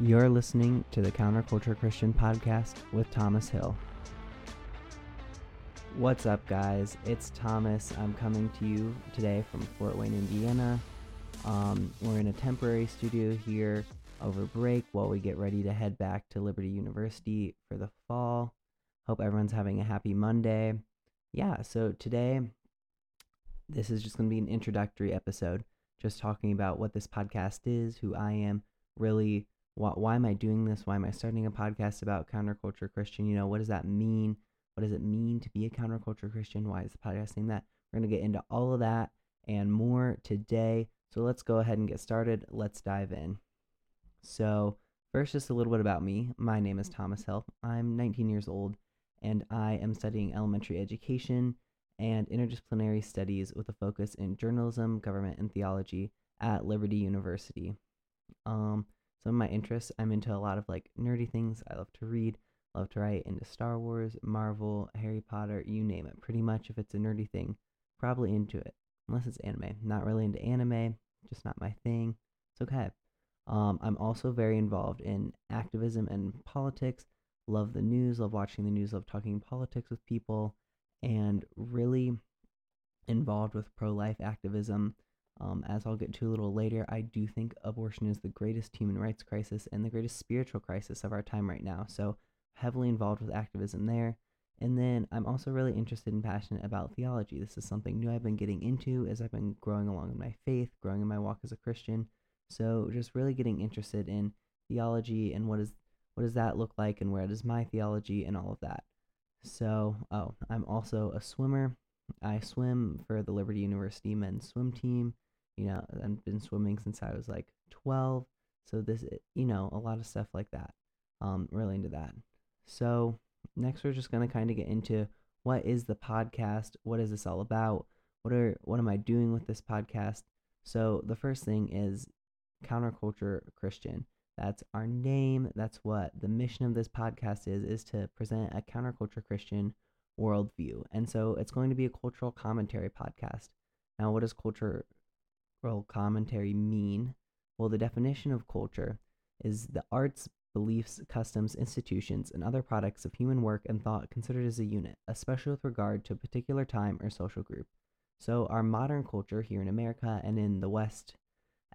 You're listening to the Counterculture Christian Podcast with Thomas Hill. What's up, guys? It's Thomas. I'm coming to you today from Fort Wayne, Indiana. Um, we're in a temporary studio here over break while we get ready to head back to Liberty University for the fall. Hope everyone's having a happy Monday. Yeah, so today, this is just going to be an introductory episode, just talking about what this podcast is, who I am, really why, why am I doing this? Why am I starting a podcast about counterculture Christian? You know, what does that mean? What does it mean to be a counterculture Christian? Why is the podcast saying that? We're going to get into all of that and more today. So let's go ahead and get started. Let's dive in. So, first, just a little bit about me. My name is Thomas Hill. I'm 19 years old and I am studying elementary education and interdisciplinary studies with a focus in journalism, government, and theology at Liberty University. Um, some of my interests, I'm into a lot of like nerdy things. I love to read, love to write into Star Wars, Marvel, Harry Potter, you name it. Pretty much if it's a nerdy thing, probably into it. Unless it's anime. Not really into anime, just not my thing. It's okay. Um, I'm also very involved in activism and politics. Love the news, love watching the news, love talking politics with people, and really involved with pro life activism um, as I'll get to a little later, I do think abortion is the greatest human rights crisis and the greatest spiritual crisis of our time right now. So, heavily involved with activism there. And then I'm also really interested and passionate about theology. This is something new I've been getting into as I've been growing along in my faith, growing in my walk as a Christian. So, just really getting interested in theology and what is what does that look like and where does my theology and all of that. So, oh, I'm also a swimmer. I swim for the Liberty University men's swim team you know, I've been swimming since I was like 12. So this, you know, a lot of stuff like that. Um, really into that. So next, we're just gonna kind of get into what is the podcast? What is this all about? What are what am I doing with this podcast? So the first thing is counterculture Christian. That's our name. That's what the mission of this podcast is: is to present a counterculture Christian worldview. And so it's going to be a cultural commentary podcast. Now, what does culture commentary mean? Well, the definition of culture is the arts, beliefs, customs, institutions, and other products of human work and thought considered as a unit, especially with regard to a particular time or social group. So, our modern culture here in America and in the West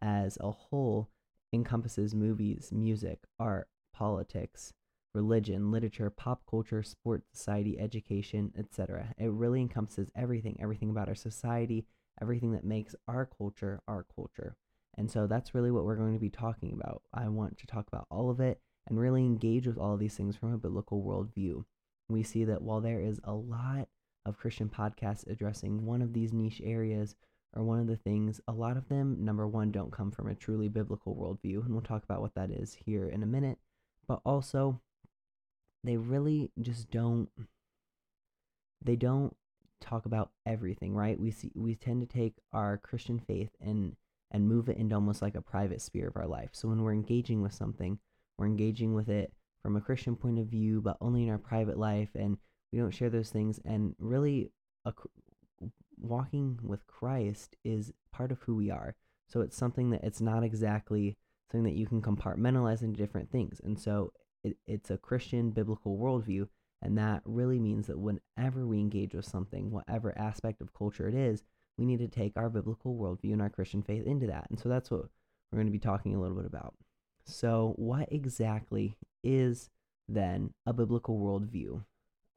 as a whole encompasses movies, music, art, politics, religion, literature, pop culture, sports, society, education, etc. It really encompasses everything, everything about our society, everything that makes our culture our culture. And so that's really what we're going to be talking about. I want to talk about all of it and really engage with all of these things from a biblical worldview. We see that while there is a lot of Christian podcasts addressing one of these niche areas or one of the things, a lot of them, number one, don't come from a truly biblical worldview. And we'll talk about what that is here in a minute. But also, they really just don't they don't talk about everything, right? We see we tend to take our Christian faith and and move it into almost like a private sphere of our life. So when we're engaging with something, we're engaging with it from a Christian point of view, but only in our private life, and we don't share those things. And really, a, walking with Christ is part of who we are. So it's something that it's not exactly something that you can compartmentalize into different things. And so it, it's a Christian biblical worldview and that really means that whenever we engage with something, whatever aspect of culture it is, we need to take our biblical worldview and our Christian faith into that. And so that's what we're going to be talking a little bit about. So, what exactly is then a biblical worldview?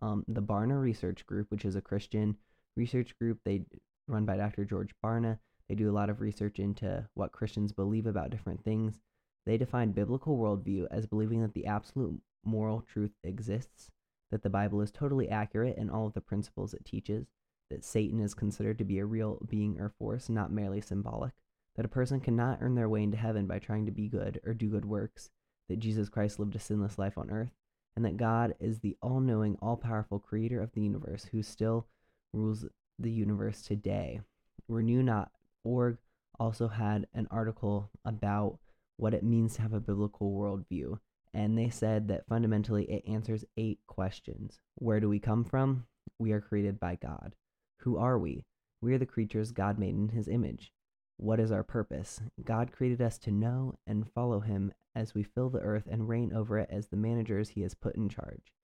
Um, the Barna Research Group, which is a Christian research group, they run by Dr. George Barna. They do a lot of research into what Christians believe about different things. They define biblical worldview as believing that the absolute moral truth exists that the Bible is totally accurate in all of the principles it teaches, that Satan is considered to be a real being or force, not merely symbolic, that a person cannot earn their way into heaven by trying to be good or do good works, that Jesus Christ lived a sinless life on earth, and that God is the all knowing, all powerful creator of the universe who still rules the universe today. Renew.org also had an article about what it means to have a biblical worldview and they said that fundamentally it answers eight questions. Where do we come from? We are created by God. Who are we? We are the creatures God made in his image. What is our purpose? God created us to know and follow him as we fill the earth and reign over it as the managers he has put in charge.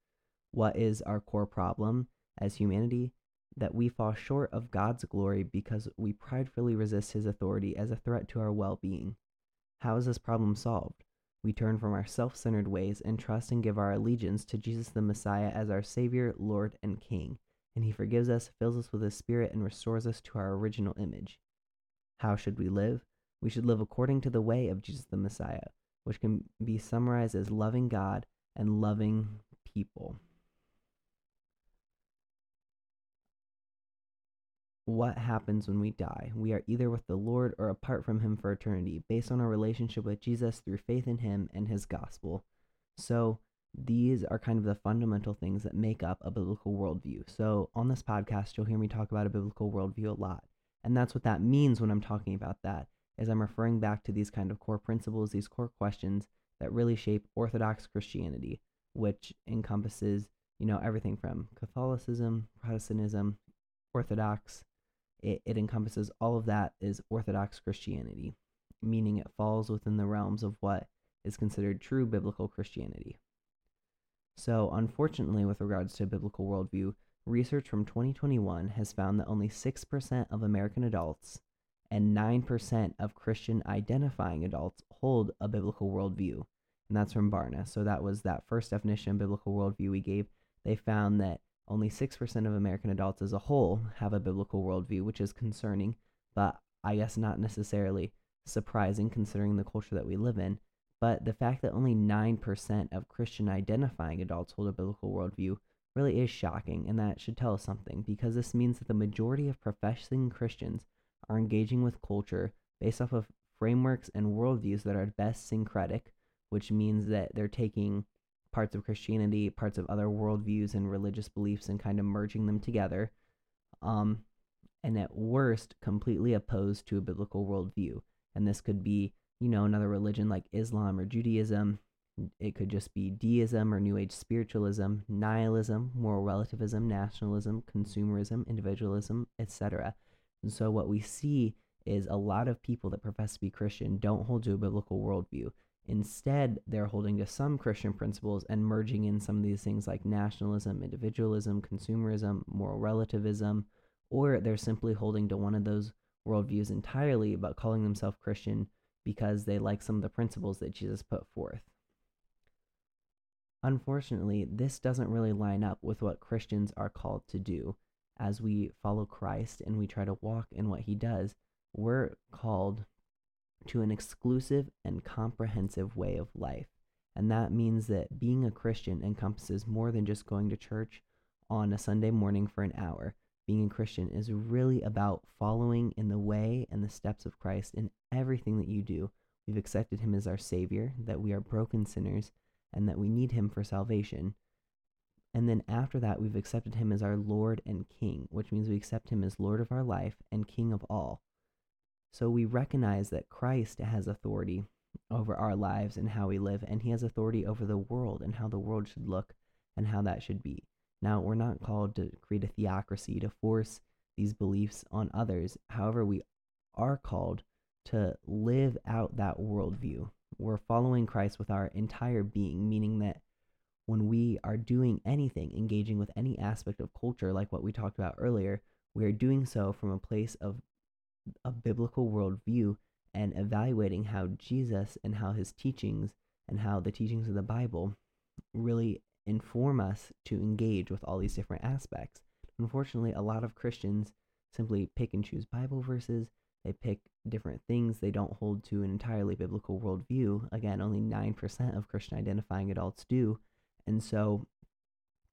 What is our core problem as humanity? That we fall short of God's glory because we pridefully resist his authority as a threat to our well being. How is this problem solved? We turn from our self centered ways and trust and give our allegiance to Jesus the Messiah as our Savior, Lord, and King, and He forgives us, fills us with His Spirit, and restores us to our original image. How should we live? We should live according to the way of Jesus the Messiah, which can be summarized as loving God and loving people. What happens when we die. We are either with the Lord or apart from Him for eternity, based on our relationship with Jesus through faith in Him and His gospel. So, these are kind of the fundamental things that make up a biblical worldview. So, on this podcast, you'll hear me talk about a biblical worldview a lot. And that's what that means when I'm talking about that, is I'm referring back to these kind of core principles, these core questions that really shape Orthodox Christianity, which encompasses, you know, everything from Catholicism, Protestantism, Orthodox, it, it encompasses all of that is Orthodox Christianity, meaning it falls within the realms of what is considered true biblical Christianity. So, unfortunately, with regards to biblical worldview, research from 2021 has found that only 6% of American adults and 9% of Christian identifying adults hold a biblical worldview. And that's from Barna. So, that was that first definition of biblical worldview we gave. They found that only 6% of American adults as a whole have a biblical worldview, which is concerning, but I guess not necessarily surprising considering the culture that we live in. But the fact that only 9% of Christian identifying adults hold a biblical worldview really is shocking, and that should tell us something because this means that the majority of professing Christians are engaging with culture based off of frameworks and worldviews that are best syncretic, which means that they're taking parts of Christianity, parts of other worldviews and religious beliefs, and kind of merging them together. Um, and at worst, completely opposed to a biblical worldview. And this could be, you know, another religion like Islam or Judaism. It could just be deism or New Age spiritualism, nihilism, moral relativism, nationalism, consumerism, individualism, etc. And so what we see is a lot of people that profess to be Christian don't hold to a biblical worldview. Instead, they're holding to some Christian principles and merging in some of these things like nationalism, individualism, consumerism, moral relativism, or they're simply holding to one of those worldviews entirely but calling themselves Christian because they like some of the principles that Jesus put forth. Unfortunately, this doesn't really line up with what Christians are called to do. As we follow Christ and we try to walk in what he does, we're called to an exclusive and comprehensive way of life. And that means that being a Christian encompasses more than just going to church on a Sunday morning for an hour. Being a Christian is really about following in the way and the steps of Christ in everything that you do. We've accepted him as our Savior, that we are broken sinners, and that we need him for salvation. And then after that, we've accepted him as our Lord and King, which means we accept him as Lord of our life and King of all. So we recognize that Christ has authority over our lives and how we live, and he has authority over the world and how the world should look and how that should be. Now, we're not called to create a theocracy to force these beliefs on others. However, we are called to live out that worldview. We're following Christ with our entire being, meaning that when we are doing anything, engaging with any aspect of culture, like what we talked about earlier, we are doing so from a place of a biblical worldview and evaluating how Jesus and how his teachings and how the teachings of the Bible really inform us to engage with all these different aspects. Unfortunately, a lot of Christians simply pick and choose Bible verses. They pick different things. They don't hold to an entirely biblical worldview. Again, only 9% of Christian identifying adults do. And so,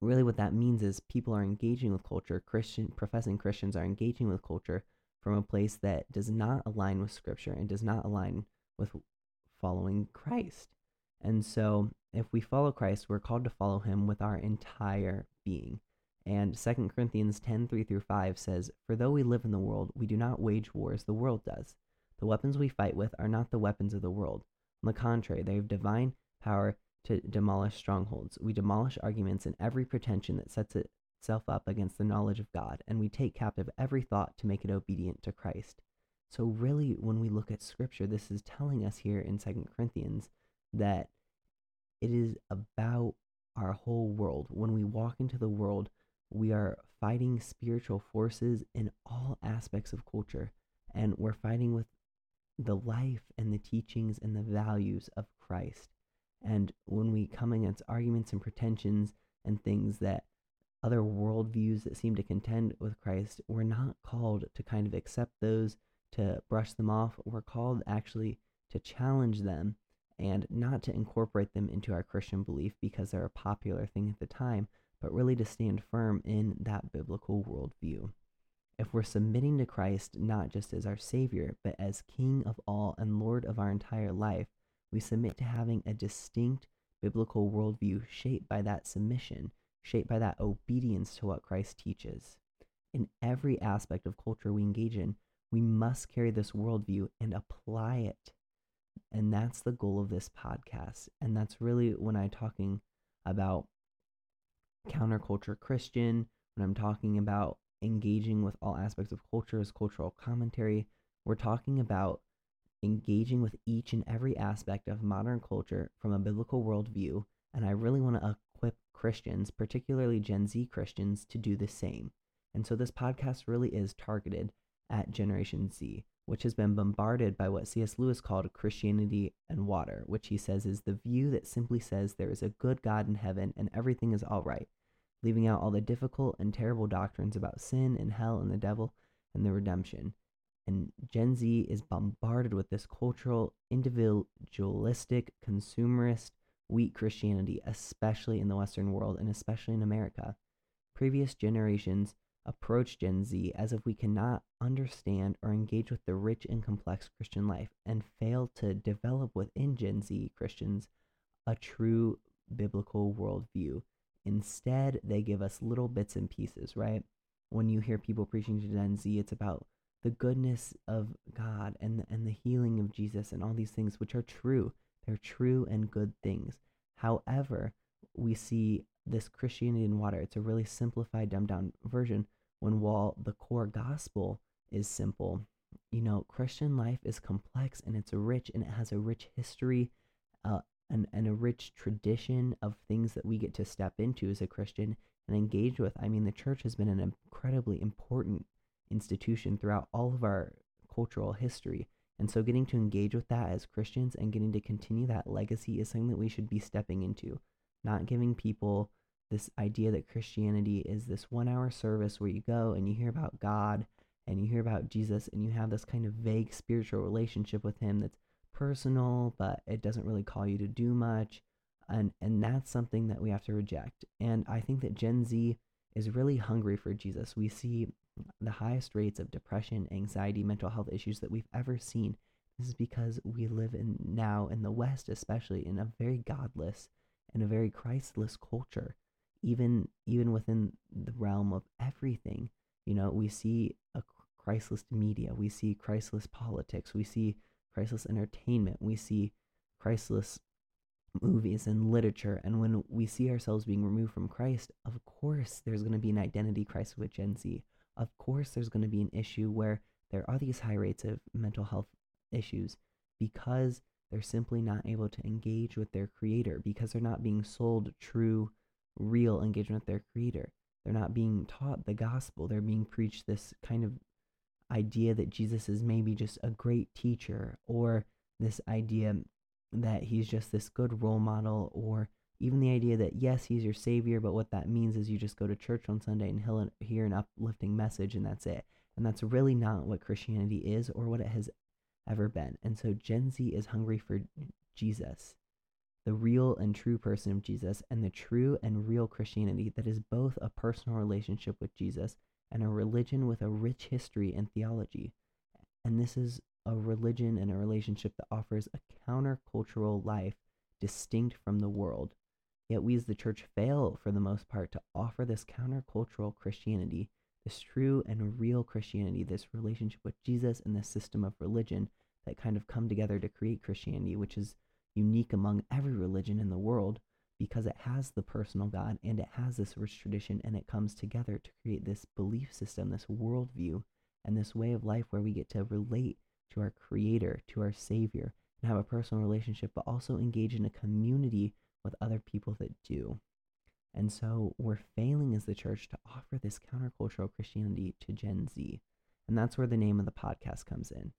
really, what that means is people are engaging with culture. Christian professing Christians are engaging with culture from a place that does not align with Scripture and does not align with following Christ. And so, if we follow Christ, we're called to follow him with our entire being. And 2 Corinthians 10 3 through 5 says, For though we live in the world, we do not wage war as the world does. The weapons we fight with are not the weapons of the world. On the contrary, they have divine power to demolish strongholds. We demolish arguments and every pretension that sets it itself up against the knowledge of God, and we take captive every thought to make it obedient to Christ. So, really, when we look at Scripture, this is telling us here in Second Corinthians that it is about our whole world. When we walk into the world, we are fighting spiritual forces in all aspects of culture, and we're fighting with the life and the teachings and the values of Christ. And when we come against arguments and pretensions and things that other worldviews that seem to contend with Christ, we're not called to kind of accept those, to brush them off. We're called actually to challenge them and not to incorporate them into our Christian belief because they're a popular thing at the time, but really to stand firm in that biblical worldview. If we're submitting to Christ not just as our Savior, but as King of all and Lord of our entire life, we submit to having a distinct biblical worldview shaped by that submission, shaped by that obedience to what Christ teaches. In every aspect of culture we engage in, we must carry this worldview and apply it. And that's the goal of this podcast. And that's really when I'm talking about counterculture Christian, when I'm talking about engaging with all aspects of culture as cultural commentary, we're talking about engaging with each and every aspect of modern culture from a biblical worldview. And I really want to Christians, particularly Gen Z Christians, to do the same. And so this podcast really is targeted at Generation Z, which has been bombarded by what C.S. Lewis called Christianity and water, which he says is the view that simply says there is a good God in heaven and everything is all right, leaving out all the difficult and terrible doctrines about sin and hell and the devil and the redemption. And Gen Z is bombarded with this cultural, individualistic, consumerist, weak Christianity, especially in the Western world and especially in America. Previous generations approach Gen Z as if we cannot understand or engage with the rich and complex Christian life and fail to develop within Gen Z Christians a true biblical worldview. Instead, they give us little bits and pieces, right? When you hear people preaching to Gen Z, it's about the goodness of God and the, and the healing of Jesus and all these things, which are true. They're true and good things. However, we see this Christianity in water. It's a really simplified, dumbed down version. When while the core gospel is simple, you know, Christian life is complex and it's rich and it has a rich history uh, and, and a rich tradition of things that we get to step into as a Christian and engage with. I mean, the church has been an incredibly important institution throughout all of our cultural history. And so, getting to engage with that as Christians and getting to continue that legacy is something that we should be stepping into. Not giving people this idea that Christianity is this one hour service where you go and you hear about God and you hear about Jesus and you have this kind of vague spiritual relationship with him that's personal but it doesn't really call you to do much. And and that's something that we have to reject. And I think that Gen Z is really hungry for Jesus. We see the highest rates of depression, anxiety, mental health issues that we've ever seen. This is because we live in now in the West especially in a very godless and a very Christless culture, even even within the realm of everything. You know, we see a Christless media, we see Christless politics, we see Christless entertainment, we see Christless movies and literature. And when we see ourselves being removed from Christ, of course there's going to be an identity crisis with Gen Z. Of course there's going to be an issue where there are these high rates of mental health issues because they're simply not able to engage with their creator because they're not being sold true, real engagement with their creator. They're not being taught the gospel. They're being preached this kind of idea that Jesus is maybe just a great teacher or this idea that he's just this good role model or even the idea that yes he's your savior but what that means is you just go to church on sunday and he'll hear an uplifting message and that's it and that's really not what christianity is or what it has ever been. And so Gen Z is hungry for Jesus, the real and true person of Jesus, and the true and real Christianity that is both a personal relationship with Jesus and a religion with a rich history and theology. And this is a religion and a relationship that offers a countercultural life distinct from the world. Yet we as the church fail, for the most part, to offer this countercultural Christianity this true and real Christianity, this relationship with Jesus and this system of religion that kind of come together to create Christianity, which is unique among every religion in the world because it has the personal God and it has this rich tradition and it comes together to create this belief system, this worldview, and this way of life where we get to relate to our Creator, to our Savior, and have a personal relationship, but also engage in a community with other people that do. And so we're failing as the church to offer this countercultural Christianity to Gen Z. And that's where the name of the podcast comes in.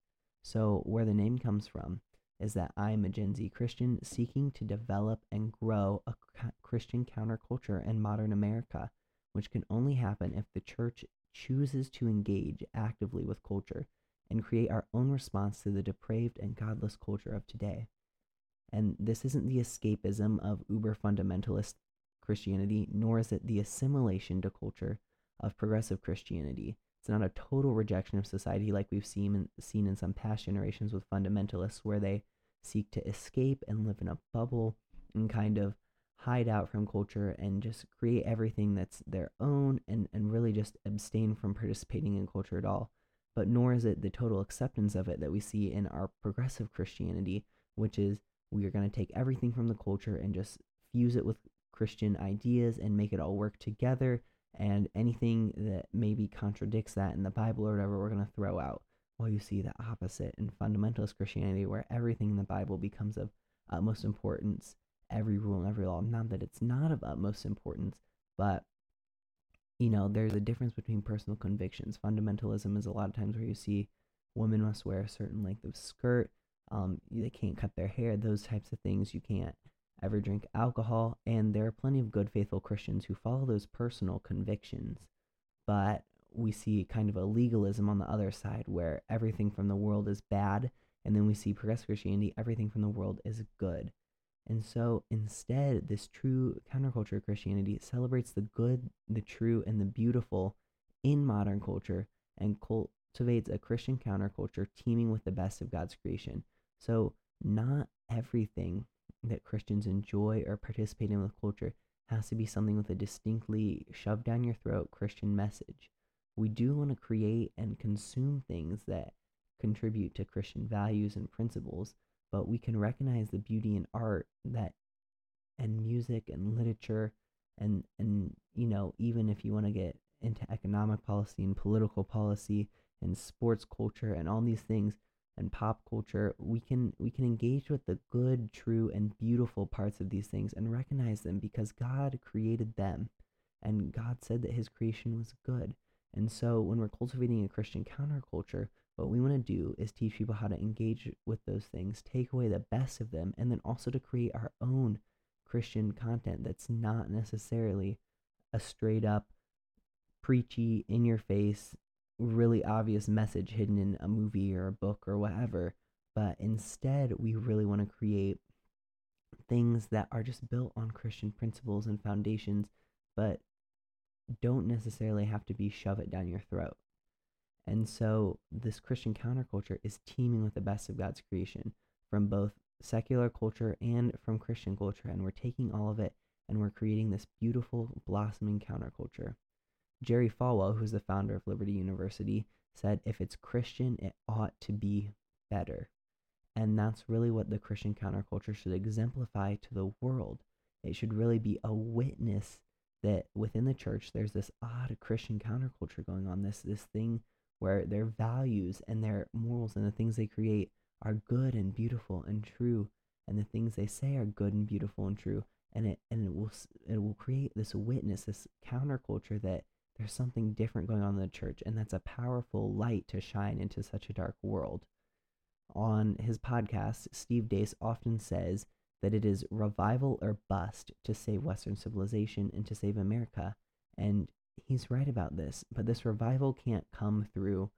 So, where the name comes from is that I'm a Gen Z Christian seeking to develop and grow a Christian counterculture in modern America, which can only happen if the church chooses to engage actively with culture and create our own response to the depraved and godless culture of today. And this isn't the escapism of uber fundamentalist Christianity, nor is it the assimilation to culture of progressive Christianity. It's not a total rejection of society like we've seen in, seen in some past generations with fundamentalists, where they seek to escape and live in a bubble and kind of hide out from culture and just create everything that's their own and, and really just abstain from participating in culture at all. But nor is it the total acceptance of it that we see in our progressive Christianity, which is we are going to take everything from the culture and just fuse it with Christian ideas and make it all work together and anything that maybe contradicts that in the Bible or whatever, we're going to throw out. Well, you see the opposite in fundamentalist Christianity, where everything in the Bible becomes of utmost importance, every rule and every law. Not that it's not of utmost importance, but you know, there's a difference between personal convictions. Fundamentalism is a lot of times where you see women must wear a certain length of skirt, um, they can't cut their hair, those types of things. You can't ever drink alcohol, and there are plenty of good, faithful Christians who follow those personal convictions. But we see kind of a legalism on the other side where everything from the world is bad, and then we see progressive Christianity, everything from the world is good. And so instead, this true counterculture of Christianity celebrates the good, the true, and the beautiful in modern culture and cultivates a Christian counterculture teeming with the best of God's creation. So, not everything that Christians enjoy or participate in with culture has to be something with a distinctly shoved down your throat Christian message. We do want to create and consume things that contribute to Christian values and principles, but we can recognize the beauty in art that and music and literature and and you know even if you want to get into economic policy and political policy and sports culture and all these things and pop culture, we can we can engage with the good, true, and beautiful parts of these things and recognize them because God created them, and God said that His creation was good. And so, when we're cultivating a Christian counterculture, what we want to do is teach people how to engage with those things, take away the best of them, and then also to create our own Christian content that's not necessarily a straight up preachy, in your face, really obvious message hidden in a movie or a book or whatever. But instead, we really want to create things that are just built on Christian principles and foundations, but don't necessarily have to be shove it down your throat. And so, this Christian counterculture is teeming with the best of God's creation from both secular culture and from Christian culture. And we're taking all of it and we're creating this beautiful, blossoming counterculture. Jerry Falwell, who's the founder of Liberty University, said if it's Christian, it ought to be better. And that's really what the Christian counterculture should exemplify to the world. It should really be a witness that within the church there's this odd Christian counterculture going on, this this thing where their values and their morals and the things they create are good and beautiful and true, and the things they say are good and beautiful and true, and it and it will it will create this witness, this counterculture that there's something different going on in the church, and that's a powerful light to shine into such a dark world. On his podcast, Steve Deace often says that it is revival or bust to save Western civilization and to save America. And he's right about this, but this revival can't come through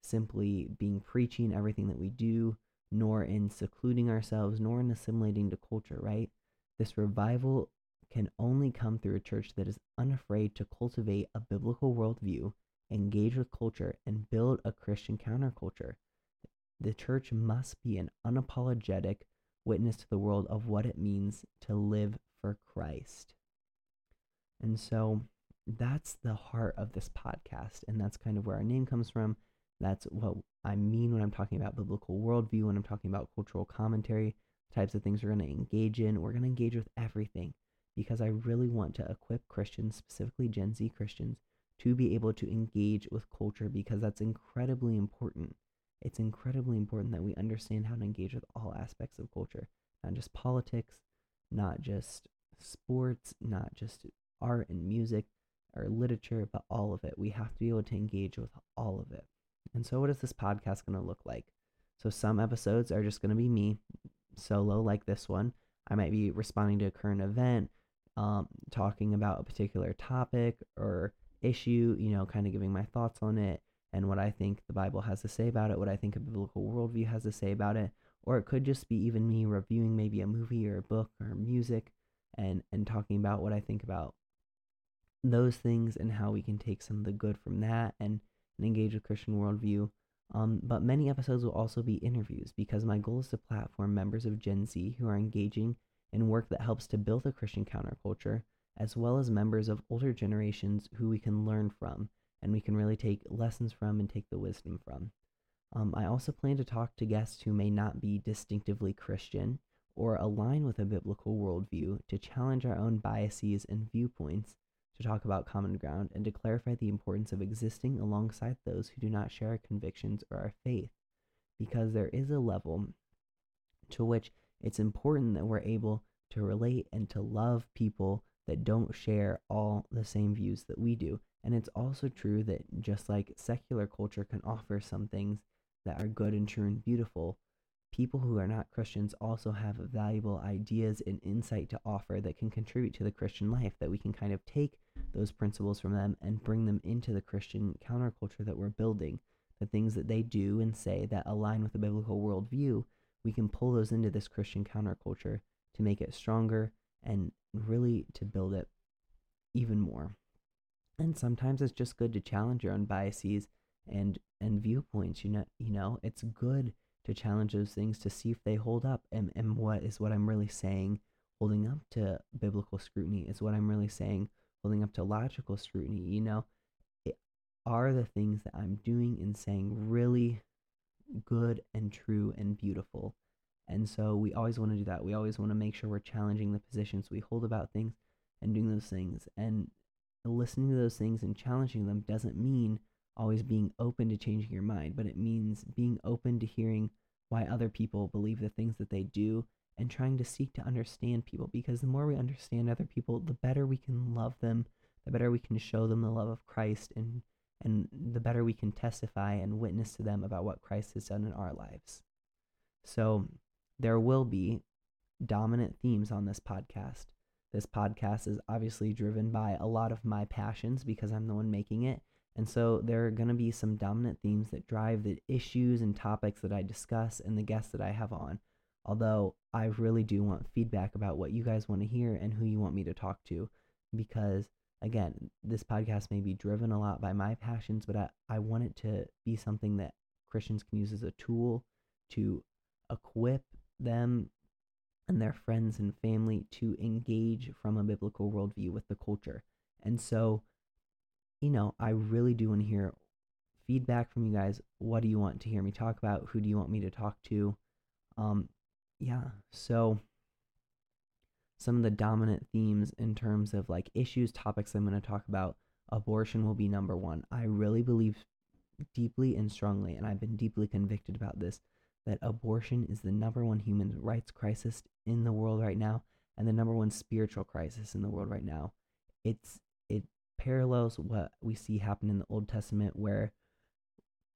simply being preaching everything that we do, nor in secluding ourselves, nor in assimilating to culture, right? This revival can only come through a church that is unafraid to cultivate a biblical worldview, engage with culture, and build a Christian counterculture. The church must be an unapologetic witness to the world of what it means to live for Christ. And so that's the heart of this podcast. And that's kind of where our name comes from. That's what I mean when I'm talking about biblical worldview, when I'm talking about cultural commentary, types of things we're going to engage in. We're going to engage with everything because I really want to equip Christians, specifically Gen Z Christians, to be able to engage with culture because that's incredibly important. it's incredibly important that we understand how to engage with all aspects of culture, not just politics, not just sports, not just art and music or literature, but all of it. We have to be able to engage with all of it. And so, what is this podcast going to look like? So, some episodes are just going to be me solo, like this one. I might be responding to a current event, um, talking about a particular topic or issue, you know, kind of giving my thoughts on it and what I think the Bible has to say about it, what I think a biblical worldview has to say about it. Or it could just be even me reviewing maybe a movie or a book or music and, and talking about what I think about those things and how we can take some of the good from that and, and engage with Christian worldview. Um, but many episodes will also be interviews because my goal is to platform members of Gen Z who are engaging in work that helps to build a Christian counterculture, as well as members of older generations who we can learn from and we can really take lessons from and take the wisdom from. Um, I also plan to talk to guests who may not be distinctively Christian or align with a biblical worldview to challenge our own biases and viewpoints, to talk about common ground, and to clarify the importance of existing alongside those who do not share our convictions or our faith. Because there is a level to which it's important that we're able to relate and to love people that don't share all the same views that we do. And it's also true that just like secular culture can offer some things that are good and true and beautiful, people who are not Christians also have valuable ideas and insight to offer that can contribute to the Christian life, that we can kind of take those principles from them and bring them into the Christian counterculture that we're building. The things that they do and say that align with the biblical worldview, we can pull those into this Christian counterculture to make it stronger and really to build it even more. And sometimes it's just good to challenge your own biases and and viewpoints. You know, you know, it's good to challenge those things to see if they hold up. And and what is what I'm really saying holding up to biblical scrutiny is what I'm really saying holding up to logical scrutiny. You know, it, are the things that I'm doing and saying really good and true and beautiful. And so we always want to do that. We always want to make sure we're challenging the positions we hold about things and doing those things. And listening to those things and challenging them doesn't mean always being open to changing your mind, but it means being open to hearing why other people believe the things that they do and trying to seek to understand people because the more we understand other people, the better we can love them, the better we can show them the love of Christ and and the better we can testify and witness to them about what Christ has done in our lives. So there will be dominant themes on this podcast. This podcast is obviously driven by a lot of my passions because I'm the one making it. And so there are going to be some dominant themes that drive the issues and topics that I discuss and the guests that I have on. Although I really do want feedback about what you guys want to hear and who you want me to talk to. Because, again, this podcast may be driven a lot by my passions, but I, I want it to be something that Christians can use as a tool to equip them and their friends and family to engage from a biblical worldview with the culture. And so, you know, I really do want to hear feedback from you guys. What do you want to hear me talk about? Who do you want me to talk to? Um, yeah. So, some of the dominant themes in terms of like issues, topics I'm going to talk about, abortion will be number one. I really believe deeply and strongly, and I've been deeply convicted about this, that abortion is the number one human rights crisis in the world right now and the number one spiritual crisis in the world right now. It's it parallels what we see happen in the Old Testament where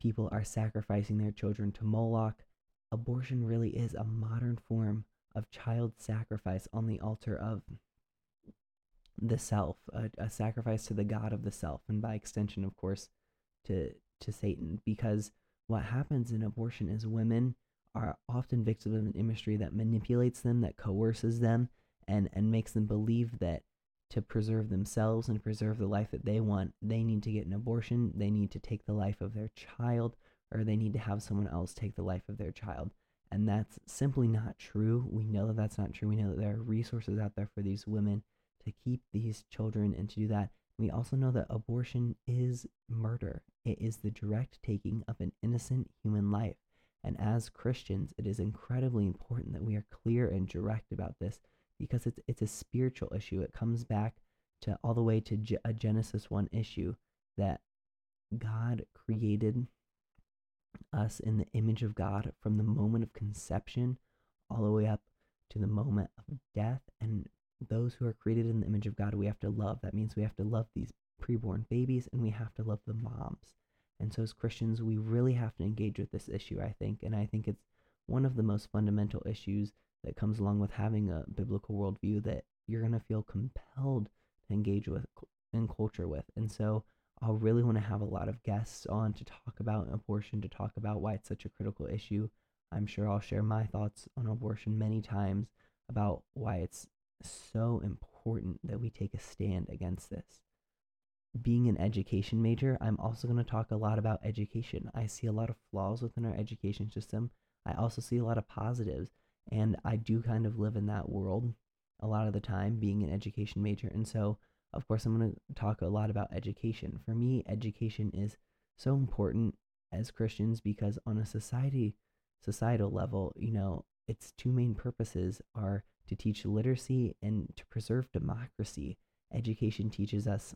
people are sacrificing their children to Moloch. Abortion really is a modern form of child sacrifice on the altar of the self, a, a sacrifice to the god of the self, and by extension, of course, to to Satan, because what happens in abortion is women are often victims of an industry that manipulates them, that coerces them, and, and makes them believe that to preserve themselves and preserve the life that they want, they need to get an abortion, they need to take the life of their child, or they need to have someone else take the life of their child. And that's simply not true. We know that that's not true. We know that there are resources out there for these women to keep these children and to do that. We also know that abortion is murder, it is the direct taking of an innocent human life. And as Christians, it is incredibly important that we are clear and direct about this because it's, it's a spiritual issue. It comes back to all the way to a Genesis 1 issue that God created us in the image of God from the moment of conception all the way up to the moment of death. And those who are created in the image of God, we have to love. That means we have to love these preborn babies and we have to love the moms. And so, as Christians, we really have to engage with this issue, I think. And I think it's one of the most fundamental issues that comes along with having a biblical worldview that you're going to feel compelled to engage with in culture with. And so, I'll really want to have a lot of guests on to talk about abortion, to talk about why it's such a critical issue. I'm sure I'll share my thoughts on abortion many times about why it's so important that we take a stand against this being an education major, I'm also going to talk a lot about education. I see a lot of flaws within our education system. I also see a lot of positives, and I do kind of live in that world a lot of the time, being an education major. And so, of course, I'm going to talk a lot about education. For me, education is so important as Christians because on a society societal level, you know, its two main purposes are to teach literacy and to preserve democracy. Education teaches us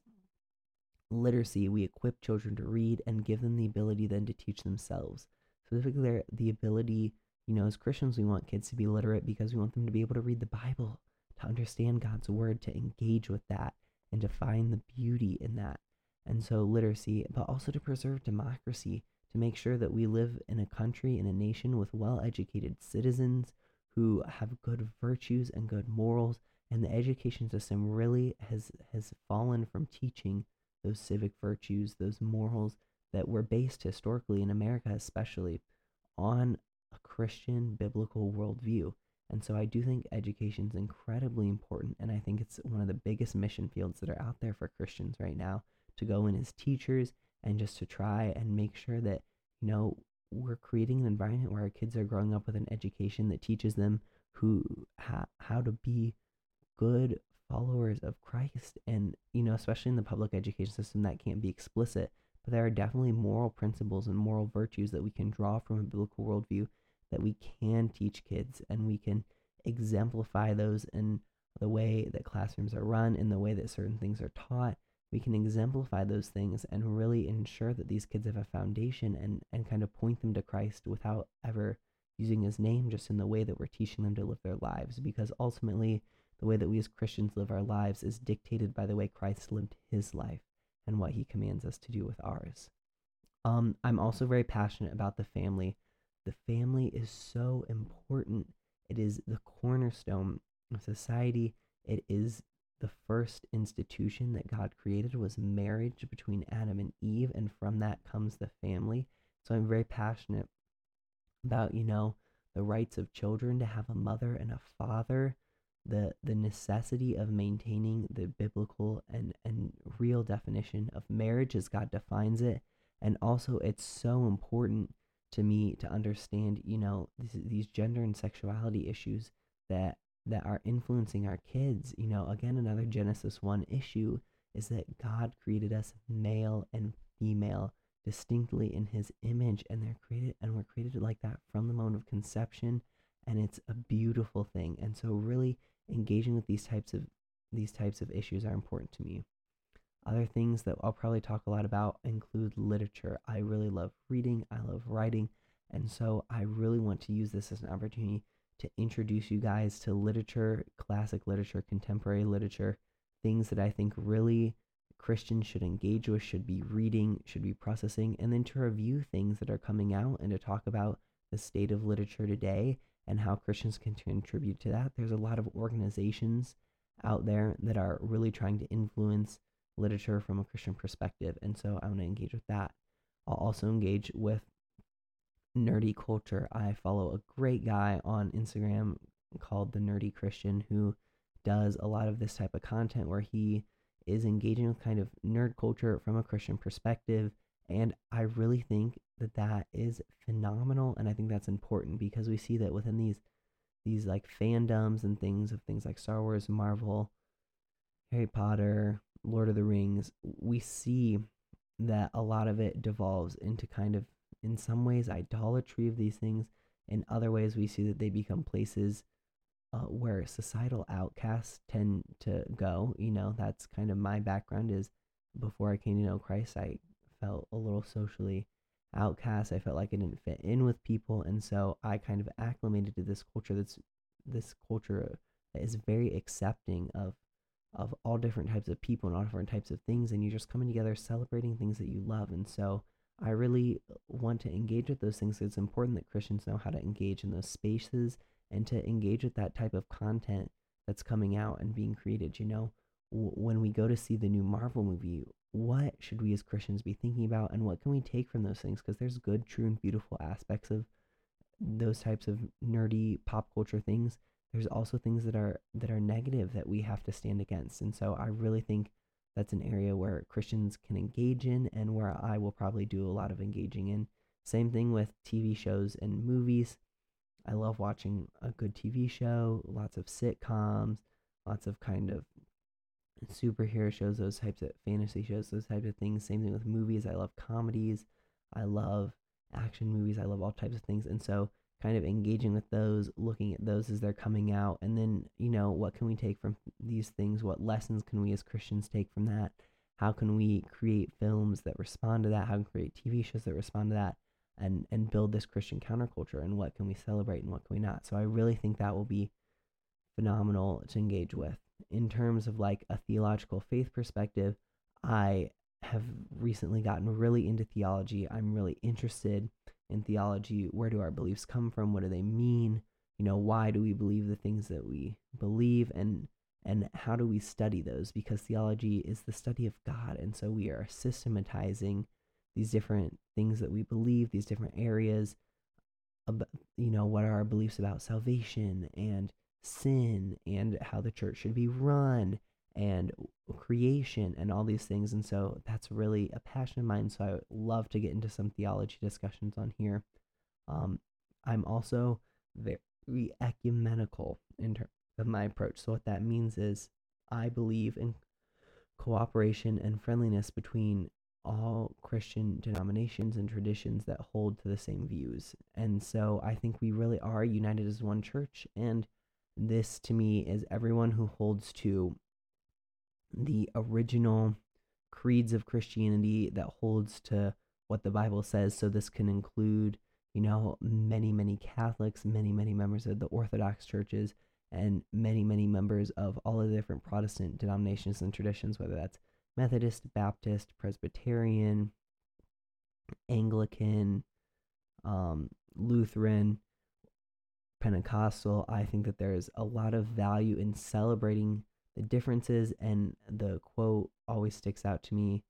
literacy, we equip children to read and give them the ability then to teach themselves. Specifically, the ability, you know, as Christians, we want kids to be literate because we want them to be able to read the Bible, to understand God's word, to engage with that, and to find the beauty in that. And so, literacy, but also to preserve democracy, to make sure that we live in a country, in a nation with well educated citizens who have good virtues and good morals. And the education system really has, has fallen from teaching those civic virtues, those morals that were based historically in America, especially on a Christian biblical worldview. And so I do think education is incredibly important. And I think it's one of the biggest mission fields that are out there for Christians right now to go in as teachers and just to try and make sure that, you know, we're creating an environment where our kids are growing up with an education that teaches them who ha- how to be good followers of Christ. And, you know, especially in the public education system, that can't be explicit, but there are definitely moral principles and moral virtues that we can draw from a biblical worldview that we can teach kids and we can exemplify those in the way that classrooms are run, in the way that certain things are taught. We can exemplify those things and really ensure that these kids have a foundation and, and kind of point them to Christ without ever using his name, just in the way that we're teaching them to live their lives. Because ultimately, the way that we as Christians live our lives is dictated by the way Christ lived his life and what he commands us to do with ours. Um, I'm also very passionate about the family. The family is so important. It is the cornerstone of society. It is the first institution that God created was marriage between Adam and Eve, and from that comes the family. So I'm very passionate about, you know, the rights of children to have a mother and a father the the necessity of maintaining the biblical and and real definition of marriage as God defines it and also it's so important to me to understand you know these, these gender and sexuality issues that that are influencing our kids you know again another genesis 1 issue is that God created us male and female distinctly in his image and they're created and we're created like that from the moment of conception and it's a beautiful thing. And so really engaging with these types of these types of issues are important to me other things that i'll probably talk a lot about include literature i really love reading i love writing and so i really want to use this as an opportunity to introduce you guys to literature classic literature contemporary literature things that i think really Christians should engage with, should be reading, should be processing, and then to review things that are coming out and to talk about the state of literature today and how Christians can contribute to that. There's a lot of organizations out there that are really trying to influence literature from a Christian perspective. And so I want to engage with that. I'll also engage with nerdy culture. I follow a great guy on Instagram called The Nerdy Christian who does a lot of this type of content where he is engaging with kind of nerd culture from a Christian perspective. And I really think that that is phenomenal and i think that's important because we see that within these these like fandoms and things of things like star wars marvel harry potter lord of the rings we see that a lot of it devolves into kind of in some ways idolatry of these things in other ways we see that they become places uh, where societal outcasts tend to go you know that's kind of my background is before i came to know christ i felt a little socially outcast. I felt like I didn't fit in with people, and so I kind of acclimated to this culture. That's this culture that is very accepting of of all different types of people and all different types of things, and you're just coming together celebrating things that you love. And so I really uh, want to engage with those things. It's important that Christians know how to engage in those spaces and to engage with that type of content that's coming out and being created. You know, w- when we go to see the new Marvel movie, what should we as Christians be thinking about and what can we take from those things? Because there's good, true, and beautiful aspects of those types of nerdy pop culture things. There's also things that are that are negative that we have to stand against. And so I really think that's an area where Christians can engage in and where I will probably do a lot of engaging in. Same thing with TV shows and movies. I love watching a good TV show, lots of sitcoms, lots of kind of superhero shows, those types of fantasy shows, those types of things. Same thing with movies. I love comedies. I love action movies. I love all types of things. And so, kind of engaging with those, looking at those as they're coming out, and then, you know, what can we take from these things? What lessons can we as Christians take from that? How can we create films that respond to that? How can we create TV shows that respond to that? And, and build this Christian counterculture and what can we celebrate and what can we not. So I really think that will be phenomenal to engage with in terms of like a theological faith perspective, I have recently gotten really into theology. I'm really interested in theology. Where do our beliefs come from? What do they mean? You know, why do we believe the things that we believe and and how do we study those? Because theology is the study of God, and so we are systematizing these different things that we believe, these different areas. About, you know, what are our beliefs about salvation and sin and how the church should be run and creation and all these things. And so that's really a passion of mine. So I would love to get into some theology discussions on here. Um, I'm also very ecumenical in terms of my approach. So what that means is I believe in cooperation and friendliness between all Christian denominations and traditions that hold to the same views. And so I think we really are united as one church. And this to me is everyone who holds to the original creeds of Christianity that holds to what the Bible says. So this can include, you know, many, many Catholics, many, many members of the Orthodox churches, and many, many members of all of the different Protestant denominations and traditions, whether that's Methodist, Baptist, Presbyterian, Anglican, um, Lutheran, Pentecostal, I think that there's a lot of value in celebrating the differences. And the quote always sticks out to me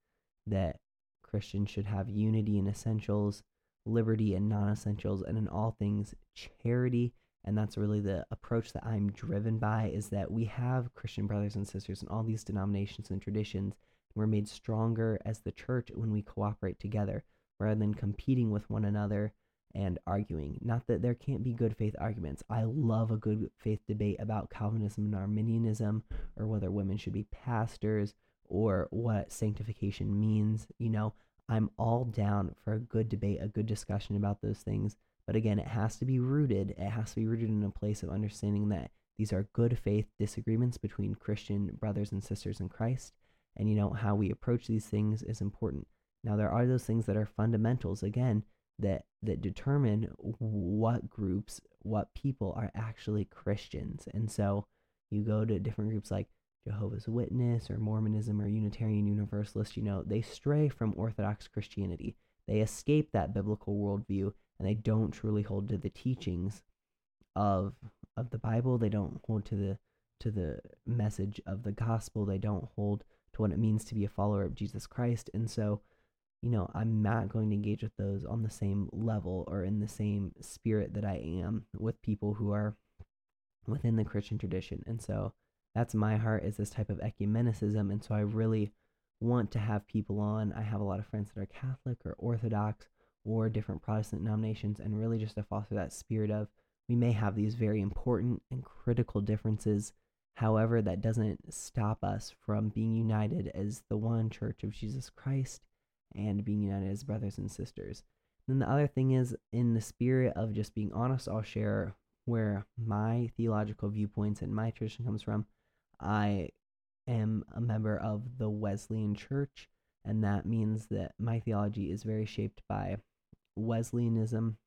that Christians should have unity in essentials, liberty in non essentials, and in all things, charity. And that's really the approach that I'm driven by is that we have Christian brothers and sisters in all these denominations and traditions. And we're made stronger as the church when we cooperate together rather than competing with one another and arguing. Not that there can't be good faith arguments. I love a good faith debate about Calvinism and Arminianism, or whether women should be pastors, or what sanctification means. You know, I'm all down for a good debate, a good discussion about those things. But again, it has to be rooted. It has to be rooted in a place of understanding that these are good faith disagreements between Christian brothers and sisters in Christ. And, you know, how we approach these things is important. Now, there are those things that are fundamentals. Again, that that determine what groups, what people are actually Christians. And so you go to different groups like Jehovah's Witness or Mormonism or Unitarian Universalist, you know, they stray from Orthodox Christianity. They escape that biblical worldview and they don't truly hold to the teachings of of the Bible. They don't hold to the to the message of the gospel. They don't hold to what it means to be a follower of Jesus Christ. And so you know, I'm not going to engage with those on the same level or in the same spirit that I am with people who are within the Christian tradition. And so that's my heart is this type of ecumenicism. And so I really want to have people on. I have a lot of friends that are Catholic or Orthodox or different Protestant denominations, and really just to foster that spirit of we may have these very important and critical differences. However, that doesn't stop us from being united as the one church of Jesus Christ and being united as brothers and sisters. Then the other thing is, in the spirit of just being honest, I'll share where my theological viewpoints and my tradition comes from. I am a member of the Wesleyan Church, and that means that my theology is very shaped by Wesleyanism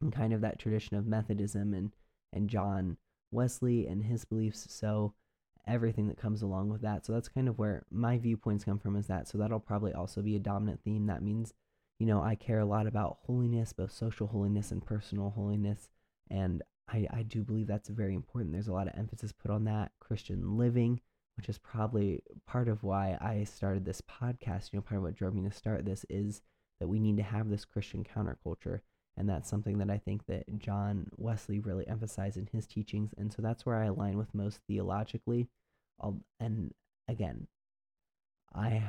and kind of that tradition of Methodism and and John Wesley and his beliefs. So everything that comes along with that. So that's kind of where my viewpoints come from is that. So that'll probably also be a dominant theme. That means, you know, I care a lot about holiness, both social holiness and personal holiness. And I, I do believe that's very important. There's a lot of emphasis put on that. Christian living, which is probably part of why I started this podcast. You know, part of what drove me to start this is that we need to have this Christian counterculture. And that's something that I think that John Wesley really emphasized in his teachings. And so that's where I align with most theologically. I'll, and again, I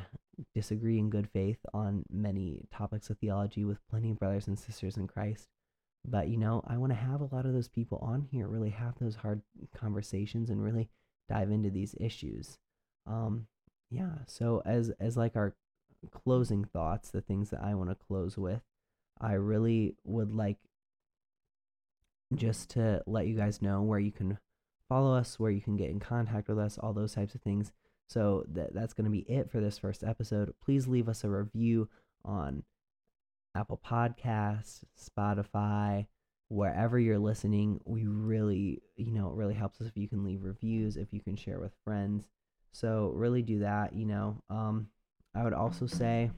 disagree in good faith on many topics of theology with plenty of brothers and sisters in Christ. But, you know, I want to have a lot of those people on here, really have those hard conversations and really dive into these issues. Um, yeah, so as as like our closing thoughts, the things that I want to close with, I really would like just to let you guys know where you can follow us, where you can get in contact with us, all those types of things. So that that's going to be it for this first episode. Please leave us a review on Apple Podcasts, Spotify, wherever you're listening. We really, you know, it really helps us if you can leave reviews, if you can share with friends. So really do that, you know. Um I would also say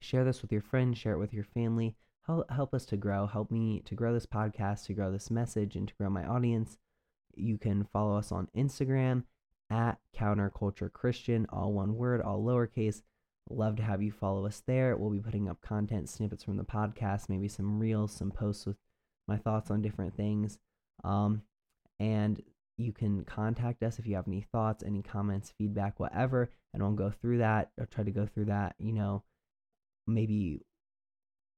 share this with your friends, share it with your family. Help, help us to grow. Help me to grow this podcast, to grow this message, and to grow my audience. You can follow us on Instagram at Counterculture Christian, all one word, all lowercase. Love to have you follow us there. We'll be putting up content snippets from the podcast, maybe some reels, some posts with my thoughts on different things. Um, and you can contact us if you have any thoughts, any comments, feedback, whatever, and we'll go through that or try to go through that, you know, maybe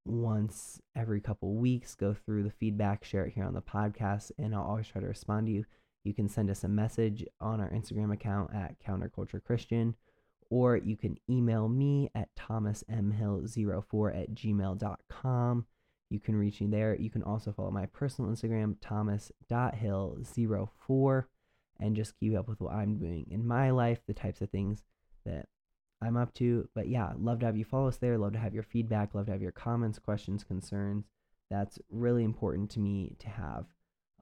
once every couple weeks, go through the feedback, share it here on the podcast, and I'll always try to respond to you. You can send us a message on our Instagram account at Counterculture Christian, or you can email me at thomasmhill04 at gmail.com. You can reach me there. You can also follow my personal Instagram, thomas.hill04, and just keep up with what I'm doing in my life, the types of things that I'm up to. But yeah, love to have you follow us there. Love to have your feedback. Love to have your comments, questions, concerns. That's really important to me to have.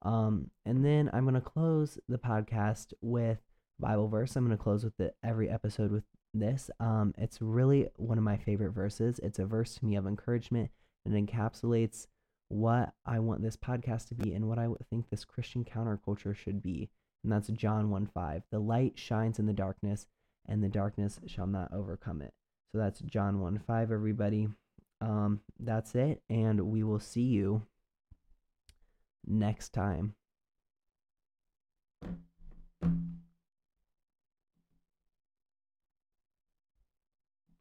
Um, and then I'm going to close the podcast with Bible verse. I'm going to close with the, every episode with this. Um, it's really one of my favorite verses. It's a verse to me of encouragement and encapsulates what I want this podcast to be and what I think this Christian counterculture should be. And that's John 1 5. The light shines in the darkness, and the darkness shall not overcome it. So that's John 1 5, everybody. Um, that's it, and we will see you next time.